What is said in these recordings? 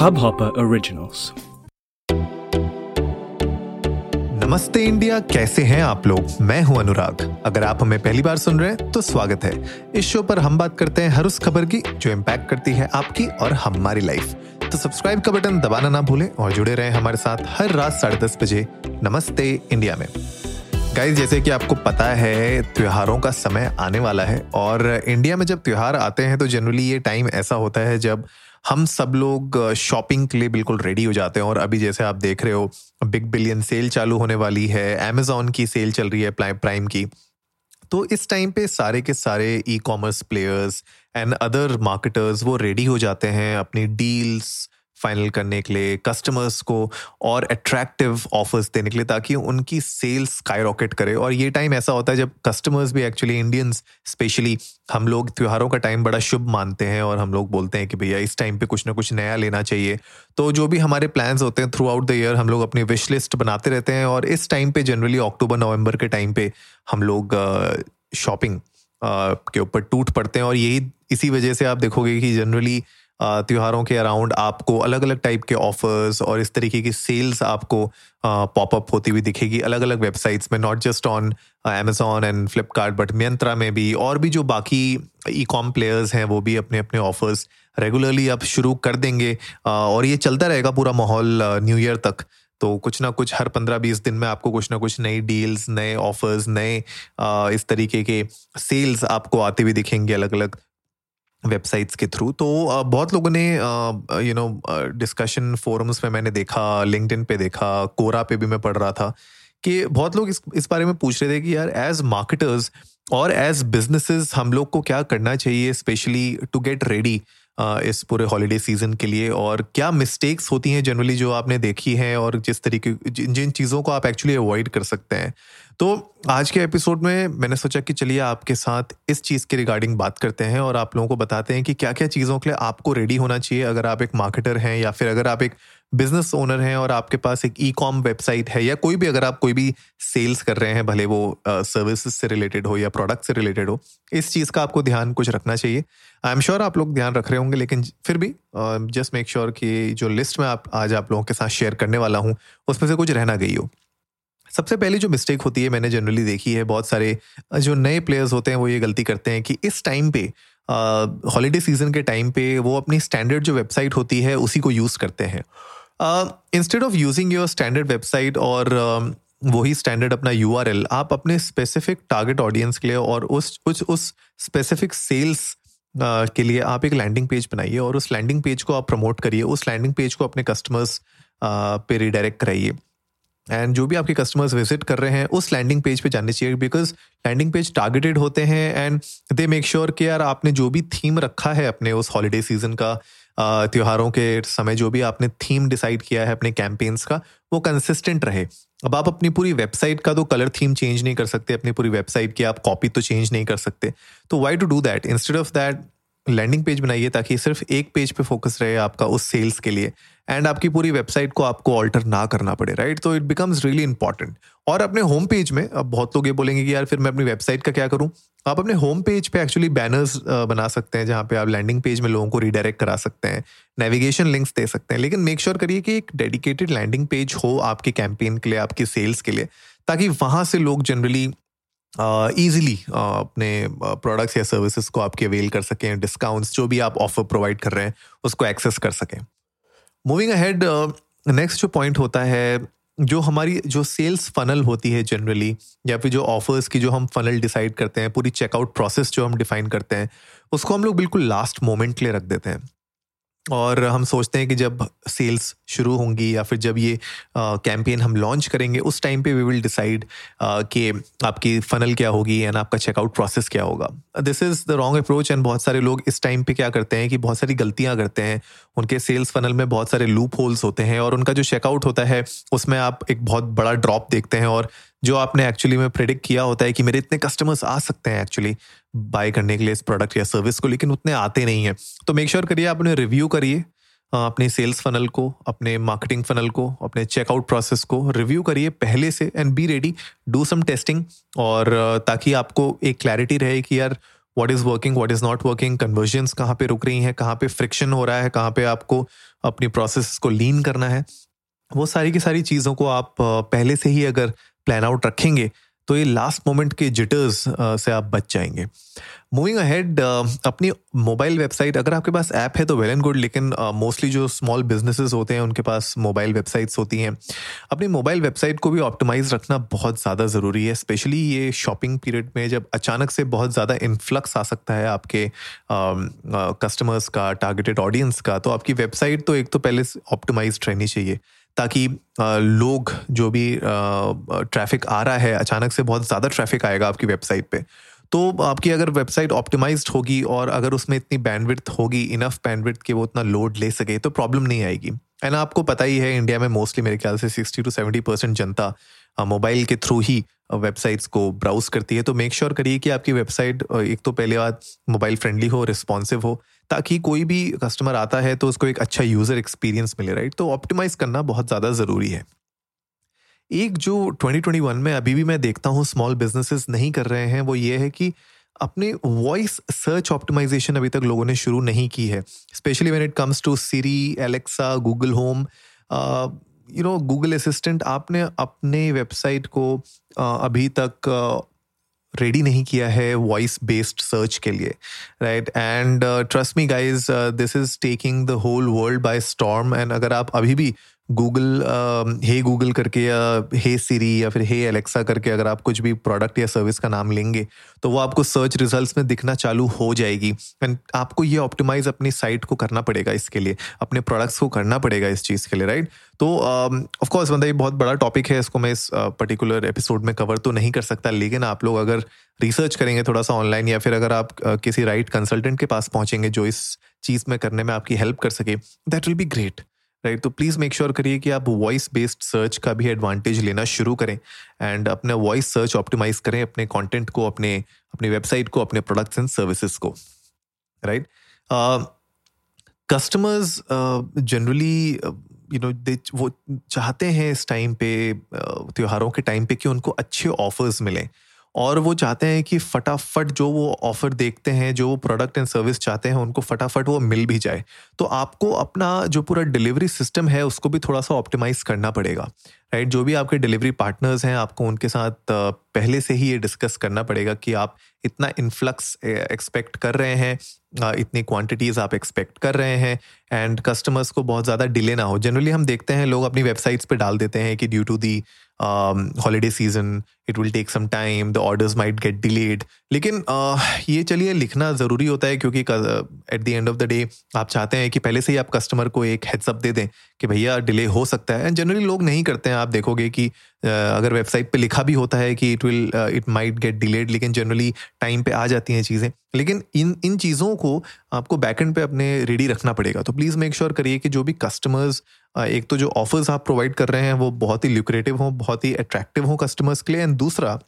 Hubhopper Originals. नमस्ते India, कैसे हैं आप लोग? मैं हूँ अनुराग। अगर आप हमें पहली बार सुन रहे हैं तो स्वागत है। इस शो पर हम बात करते हैं हर उस खबर की जो इम्पैक्ट करती है आपकी और हमारी लाइफ तो सब्सक्राइब का बटन दबाना ना भूलें और जुड़े रहें हमारे साथ हर रात साढ़े दस बजे नमस्ते इंडिया में। गाइस जैसे कि आपको पता है, त्योहारों का समय आने वाला है और इंडिया में जब त्योहार आते हैं तो जनरली ये टाइम ऐसा होता है जब हम सब लोग शॉपिंग के लिए बिल्कुल रेडी हो जाते हैं और अभी जैसे आप देख रहे हो बिग बिलियन सेल चालू होने वाली है अमेजोन की सेल चल रही है प्राइम की। तो इस टाइम पे सारे के सारे e commerce players and other marketers वो रेडी हो जाते हैं अपनी डील्स फाइनल करने के लिए कस्टमर्स को और अट्रैक्टिव ऑफर्स देने के लिए ताकि उनकी सेल्स स्काई रॉकेट करे। और ये टाइम ऐसा होता है जब कस्टमर्स भी एक्चुअली इंडियंस स्पेशली हम लोग त्योहारों का टाइम बड़ा शुभ मानते हैं और हम लोग बोलते हैं कि भैया इस टाइम पे कुछ ना कुछ नया लेना चाहिए। तो जो भी हमारे प्लान्स होते हैं थ्रू आउट द ईयर हम लोग अपनी विश लिस्ट बनाते रहते हैं और इस टाइम पे जनरली अक्टूबर नवंबर के टाइम पे हम लोग शॉपिंग के ऊपर टूट पड़ते हैं। और यही, इसी वजह से आप देखोगे कि जनरली त्योहारों के अराउंड आपको अलग अलग टाइप के ऑफर्स और इस तरीके की सेल्स आपको पॉपअप होती हुई दिखेगी अलग अलग वेबसाइट्स में not just on Amazon and Flipkart but Myntra में भी और भी जो बाकी ई कॉम प्लेयर्स हैं, वो भी अपने अपने ऑफर्स रेगुलरली अब शुरू कर देंगे। और ये चलता रहेगा पूरा माहौल न्यू ईयर तक। तो कुछ ना कुछ हर पंद्रह बीस दिन में आपको कुछ ना कुछ नई डील्स नए ऑफर्स नए इस तरीके के सेल्स आपको आते हुए दिखेंगे अलग अलग वेबसाइट्स के थ्रू तो बहुत लोगों ने यू नो डिस्कशन फोरम्स में मैंने देखा लिंकड पे देखा कोरा पे भी मैं पढ़ रहा था कि बहुत लोग इस इस बारे में पूछ रहे थे कि यार एज मार्केटर्स और एज बिजनेसेस हम लोग को क्या करना चाहिए स्पेशली टू गेट रेडी इस पूरे हॉलीडे सीज़न के लिए और क्या मिस्टेक्स होती हैं जनरली जो आपने देखी हैं और जिस तरीके, जिन जिन चीज़ों को आप एक्चुअली अवॉइड कर सकते हैं? तो आज के एपिसोड में मैंने सोचा कि चलिए आपके साथ इस चीज़ के रिगार्डिंग बात करते हैं और आप लोगों को बताते हैं कि क्या क्या चीज़ों के लिए आपको रेडी होना चाहिए। अगर आप एक मार्केटर हैं या फिर अगर आप एक बिज़नेस ओनर हैं और आपके पास एक ई कॉम वेबसाइट है या कोई भी अगर आप कोई भी सेल्स कर रहे हैं, भले वो सर्विसेज़ से रिलेटेड हो या प्रोडक्ट से रिलेटेड हो, इस चीज़ का आपको ध्यान कुछ रखना चाहिए। आई एम श्योर आप लोग ध्यान रख रहे होंगे, लेकिन फिर भी जस्ट मेक श्योर कि जो लिस्ट में आप, आज आप लोगों के साथ शेयर करने वाला हूँ, उसमें से कुछ रहना गई हो। सबसे पहले जो मिस्टेक होती है, मैंने जनरली देखी है, बहुत सारे जो नए प्लेयर्स होते हैं, वो ये गलती करते हैं कि इस टाइम पे हॉलीडे सीज़न के टाइम पे वो अपनी स्टैंडर्ड जो वेबसाइट होती है, उसी को यूज़ करते हैं। Instead of using your standard website और वही स्टैंडर्ड अपना यूआरएल आप अपने स्पेसिफिक टारगेट ऑडियंस के लिए और उस कुछ उस स्पेसिफिक सेल्स uh, के लिए आप एक लैंडिंग पेज बनाइए और उस लैंडिंग पेज को आप प्रमोट करिए उस लैंडिंग पेज को अपने कस्टमर्स uh, पे रिडायरेक्ट कराइए। एंड जो भी आपके कस्टमर्स विज़िट कर रहे हैं उस लैंडिंग पेज पे जाने चाहिए बिकॉज़ लैंडिंग पेज टारगेटेड होते हैं एंड दे मेक श्योर कि यार आपने जो भी थीम रखा है अपने उस हॉलीडे सीज़न का त्योहारों के समय जो भी आपने थीम डिसाइड किया है अपने कैंपेन्स का, वो कंसिस्टेंट रहे। अब आप अपनी पूरी वेबसाइट का तो कलर थीम चेंज नहीं कर सकते, अपनी पूरी वेबसाइट की आप कॉपी तो चेंज नहीं कर सकते। तो why to do that instead of that landing page बनाइए ताकि सिर्फ़ एक पेज पे फोकस रहे आपका उस सेल्स के लिए एंड आपकी पूरी वेबसाइट को आपको ऑल्टर ना करना पड़े राइट तो इट बिकम्स रियली इंपॉर्टेंट और अपने होम पेज में, अब बहुत लोग ये बोलेंगे कि यार फिर मैं अपनी वेबसाइट का क्या करूँ? आप अपने होम पेज पे एक्चुअली बैनर्स बना सकते हैं जहाँ पे आप लैंडिंग पेज में लोगों को रिडायरेक्ट करा सकते हैं नेविगेशन लिंक्स दे सकते हैं। लेकिन मेक श्योर sure करिए कि एक डेडिकेटेड लैंडिंग पेज हो आपके कैंपेन के लिए, आपकी सेल्स के लिए, ताकि वहाँ से लोग जनरली ईजिली अपने प्रोडक्ट्स या सर्विसेज़ को आपके अवेल कर सकें डिस्काउंट्स जो भी आप ऑफ़र प्रोवाइड कर रहे हैं, उसको एक्सेस कर सकें। मूविंग अहेड नेक्स्ट जो पॉइंट होता है, जो हमारी, जो सेल्स फनल होती है जनरली या फिर जो ऑफर्स की जो हम फनल डिसाइड करते हैं, पूरी चेकआउट प्रोसेस जो हम डिफाइन करते हैं, उसको हम लोग बिल्कुल लास्ट मोमेंट के लिए रख देते हैं। और हम सोचते हैं कि जब सेल्स शुरू होंगी या फिर जब ये कैंपेन हम लॉन्च करेंगे, उस टाइम पे वी विल डिसाइड कि आपकी फनल क्या होगी एंड आपका चेकआउट प्रोसेस क्या होगा। This is the wrong approach and बहुत सारे लोग इस टाइम पे क्या करते हैं कि बहुत सारी गलतियाँ करते हैं। उनके सेल्स फनल में बहुत सारे लूप होल्स होते हैं और उनका जो चेकआउट होता है, उसमें आप एक बहुत बड़ा ड्रॉप देखते हैं और जो आपने एक्चुअली में प्रिडिक्ट किया होता है कि मेरे इतने कस्टमर्स आ सकते हैं एक्चुअली बाय करने के लिए इस प्रोडक्ट या सर्विस को, लेकिन उतने आते नहीं हैं। तो मेक श्योर करिए उन्हें रिव्यू करिए अपने सेल्स फनल को, अपने मार्केटिंग फनल को, अपने चेकआउट प्रोसेस को रिव्यू करिए पहले से and be ready do some testing और ताकि आपको एक क्लैरिटी रहे कि यार what is working what is not working conversions कहाँ पे रुक रही हैं, कहाँ पे फ्रिक्शन हो रहा है, कहाँ पे आपको अपनी प्रोसेस को लीन करना है। वो सारी की सारी चीज़ों को आप पहले से ही अगर प्लान आउट रखेंगे तो ये लास्ट मोमेंट के जिटर्स से आप बच जाएँगे। मूविंग अहेड अपनी मोबाइल वेबसाइट अगर आपके पास ऐप है तो वेल एंड गुड लेकिन मोस्टली जो स्मॉल बिजनेसेस होते हैं उनके पास मोबाइल वेबसाइट्स होती हैं। अपनी मोबाइल वेबसाइट को भी ऑप्टिमाइज रखना बहुत ज़्यादा ज़रूरी है स्पेशली ये शॉपिंग पीरियड में जब अचानक से बहुत ज़्यादा इन्फ्लक्स आ सकता है आपके कस्टमर्स uh, uh, का टारगेटेड ऑडियंस का तो आपकी वेबसाइट तो एक तो पहले ऑप्टिमाइज रहनी चाहिए। ताकि लोग जो भी ट्रैफ़िक आ रहा है, अचानक से बहुत ज़्यादा ट्रैफ़िक आएगा आपकी वेबसाइट पे। तो आपकी अगर वेबसाइट ऑप्टिमाइज्ड होगी और अगर उसमें इतनी बैंडविड्थ होगी इनफ बैंडविड्थ कि वो उतना लोड ले सके तो प्रॉब्लम नहीं आएगी। एंड आपको पता ही है इंडिया में मोस्टली मेरे ख्याल से सिक्सटी टू सेवेंटी परसेंट जनता मोबाइल के थ्रू ही वेबसाइट्स को ब्राउज करती है। तो मेक श्योर करिए कि आपकी वेबसाइट एक तो पहले बात मोबाइल फ्रेंडली हो रिस्पॉन्सिव हो। ताकि कोई भी कस्टमर आता है तो उसको एक अच्छा यूज़र एक्सपीरियंस मिले राइट तो ऑप्टिमाइज करना बहुत ज़्यादा ज़रूरी है। एक जो 2021 में अभी भी मैं देखता हूँ स्मॉल बिजनेसेस नहीं कर रहे हैं वो ये है कि अपने वॉइस सर्च ऑप्टिमाइजेशन अभी तक लोगों ने शुरू नहीं की है। Specially when it comes to Siri Alexa Google Home you know Google Assistant आपने अपने वेबसाइट को uh, अभी तक रेडी नहीं किया है वॉइस बेस्ड सर्च के लिए right and trust me guys this is taking the whole world by storm and अगर आप अभी भी गूगल हे गूगल करके या हे सीरी या फिर हे एलेक्सा करके अगर आप कुछ भी प्रोडक्ट या सर्विस का नाम लेंगे तो वो आपको सर्च रिजल्ट्स में दिखना चालू हो जाएगी। एंड आपको ये ऑप्टिमाइज अपनी साइट को करना पड़ेगा इसके लिए अपने प्रोडक्ट्स को करना पड़ेगा इस चीज़ के लिए राइट तो ऑफ़ कोर्स मतलब ये बहुत बड़ा टॉपिक है इसको मैं इस पर्टिकुलर uh, एपिसोड में कवर तो नहीं कर सकता लेकिन आप लोग अगर रिसर्च करेंगे थोड़ा सा ऑनलाइन या फिर अगर आप uh, किसी राइट कंसल्टेंट के पास पहुँचेंगे जो इस चीज़ में करने में आपकी हेल्प कर सके that will be great right तो प्लीज़ मेक श्योर करिए कि आप वॉइस बेस्ड सर्च का भी एडवांटेज लेना शुरू करें एंड अपने वॉइस सर्च ऑप्टिमाइज करें अपने कंटेंट को अपने अपनी वेबसाइट को अपने प्रोडक्ट्स एंड सर्विसेज़ को। Right customers generally you know they वो चाहते हैं इस टाइम पे uh, त्योहारों के टाइम पे कि उनको अच्छे ऑफर्स मिलें। और वो चाहते हैं कि फटाफट जो वो ऑफ़र देखते हैं, जो वो प्रोडक्ट एंड सर्विस चाहते हैं, उनको फटाफट वो मिल भी जाए। तो आपको अपना जो पूरा डिलीवरी सिस्टम है, उसको भी थोड़ा सा ऑप्टिमाइज करना पड़ेगा। राइट जो भी आपके डिलीवरी पार्टनर्स हैं आपको उनके साथ पहले से ही ये डिस्कस करना पड़ेगा कि आप इतना इन्फ्लक्स एक्सपेक्ट कर रहे हैं इतनी क्वांटिटीज आप एक्सपेक्ट कर रहे हैं एंड कस्टमर्स को बहुत ज़्यादा डिले ना हो। जनरली हम देखते हैं लोग अपनी वेबसाइट्स पे डाल देते हैं कि due to the holiday season it will take some time the orders might get delayed लेकिन uh, ये चलिए लिखना ज़रूरी होता है क्योंकि at the end of the day आप चाहते हैं कि पहले से ही आप कस्टमर को एक हेड्सअप दे दें कि भैया डिले हो सकता है। एंड जनरली लोग नहीं करते हैं आप देखोगे कि अगर वेबसाइट पे लिखा भी होता है कि it will it might get delayed लेकिन जनरली टाइम पे आ जाती हैं चीज़ें। लेकिन इन इन चीज़ों को आपको बैकएंड पे अपने रेडी रखना पड़ेगा। तो प्लीज़ मेक श्योर करिए कि जो भी कस्टमर्स एक तो जो ऑफर्स आप प्रोवाइड कर रहे हैं वो बहुत ही ल्यूक्रेटिव हों, बहुत ही अट्रैक्टिव हों कस्टमर्स के लिए। एंड दूसरा,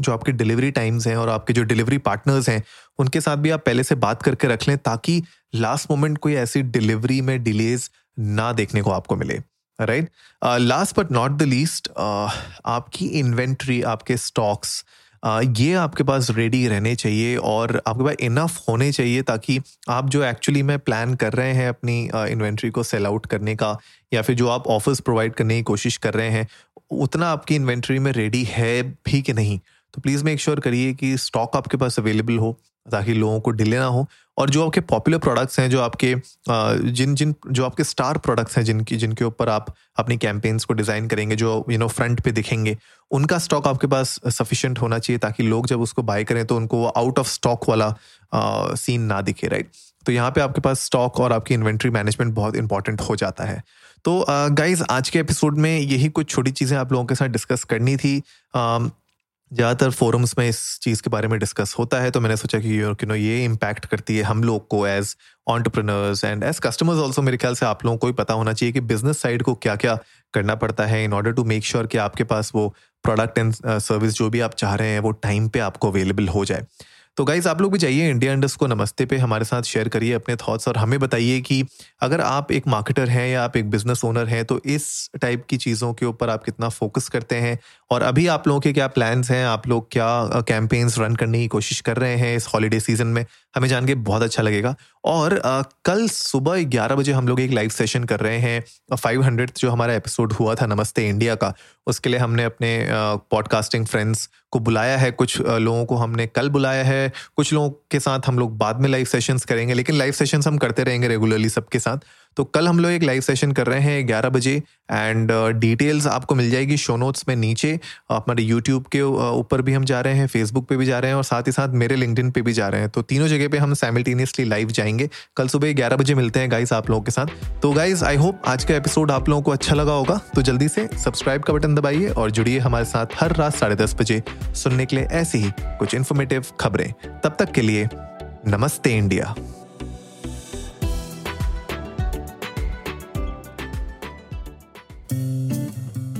जो आपके डिलीवरी टाइम्स हैं और आपके जो डिलीवरी पार्टनर्स हैं, उनके साथ भी आप पहले से बात करके रख लें ताकि लास्ट मोमेंट कोई ऐसी डिलीवरी में डिलेज ना देखने को आपको मिले। Right last but not the least आपकी इन्वेंट्री आपके स्टॉक्स uh, ये आपके पास रेडी रहने चाहिए और आपके पास इनफ होने चाहिए ताकि आप जो एक्चुअली में प्लान कर रहे हैं अपनी इन्वेंट्री uh, को सेल आउट करने का या फिर जो आप ऑफर्स प्रोवाइड करने की कोशिश कर रहे हैं उतना आपकी इन्वेंट्री में रेडी है भी कि नहीं? तो प्लीज़ मेक श्योर करिए कि स्टॉक आपके पास अवेलेबल हो ताकि लोगों को डिले ना हो। और जो आपके पॉपुलर प्रोडक्ट्स हैं, जो आपके जिन जिन, जो आपके स्टार प्रोडक्ट्स हैं, जिनकी, जिनके ऊपर आप अपनी कैंपेन्स को डिज़ाइन करेंगे, जो यू नो फ्रंट पे दिखेंगे, उनका स्टॉक आपके पास सफिशिएंट होना चाहिए ताकि लोग जब उसको बाय करें तो उनको वो आउट ऑफ़ स्टॉक वाला सीन ना दिखे राइट तो यहाँ पे आपके पास स्टॉक और आपकी इन्वेंट्री मैनेजमेंट बहुत इंपॉर्टेंट हो जाता है। तो गाइज़ आज के एपिसोड में यही कुछ छोटी चीज़ें आप लोगों के साथ डिस्कस करनी थी। ज़्यादातर फोरम्स में इस चीज़ के बारे में डिस्कस होता है तो मैंने सोचा कि यू नो, ये इम्पैक्ट करती है हम लोग को as entrepreneurs and as customers also मेरे ख्याल से आप लोगों को ही पता होना चाहिए कि बिज़नेस साइड को क्या क्या करना पड़ता है in order to make sure कि आपके पास वो प्रोडक्ट एंड सर्विस जो भी आप चाह रहे हैं, वो टाइम पे आपको अवेलेबल हो जाए। तो गाइज़ आप लोग भी जाइए इंडिया इंडस्ट को नमस्ते पे हमारे साथ शेयर करिए अपने थॉट्स और हमें बताइए कि अगर आप एक मार्केटर हैं या आप एक बिज़नेस ओनर हैं तो इस टाइप की चीज़ों के ऊपर आप कितना फोकस करते हैं? और अभी आप लोगों के क्या प्लान्स हैं? आप लोग क्या कैंपेन्स रन करने की कोशिश कर रहे हैं इस हॉलीडे सीज़न में? हमें जान के बहुत अच्छा लगेगा। और आ, कल सुबह ग्यारह बजे हम लोग एक लाइव सेशन कर रहे हैं फाइव हंड्रेड जो हमारा एपिसोड हुआ था नमस्ते इंडिया का उसके लिए हमने अपने पॉडकास्टिंग फ्रेंड्स को बुलाया है, कुछ लोगों को हमने कल बुलाया है, कुछ लोगों के साथ हम लोग बाद में लाइव सेशंस करेंगे, लेकिन लाइव सेशंस हम करते रहेंगे रेगुलरली सबके साथ। तो कल हम लोग एक लाइव सेशन कर रहे हैं ग्यारह बजे एंड डिटेल्स uh, आपको मिल जाएगी शो नोट्स में नीचे। हमारे यूट्यूब के uh, ऊपर भी हम जा रहे हैं फेसबुक पे भी जा रहे हैं और साथ ही साथ मेरे लिंकडिन पे भी जा रहे हैं। तो तीनों जगह पे हम साइमल्टेनियसली लाइव जाएँगे। कल सुबह ग्यारह बजे मिलते हैं गाइस आप लोगों के साथ। तो गाइस आई होप आज का एपिसोड आप लोगों को अच्छा लगा होगा। तो जल्दी से सब्सक्राइब का बटन दबाइए और जुड़िए हमारे साथ हर रात साढ़े दस बजे सुनने के लिए ऐसी ही कुछ इन्फॉर्मेटिव खबरें। तब तक के लिए नमस्ते इंडिया।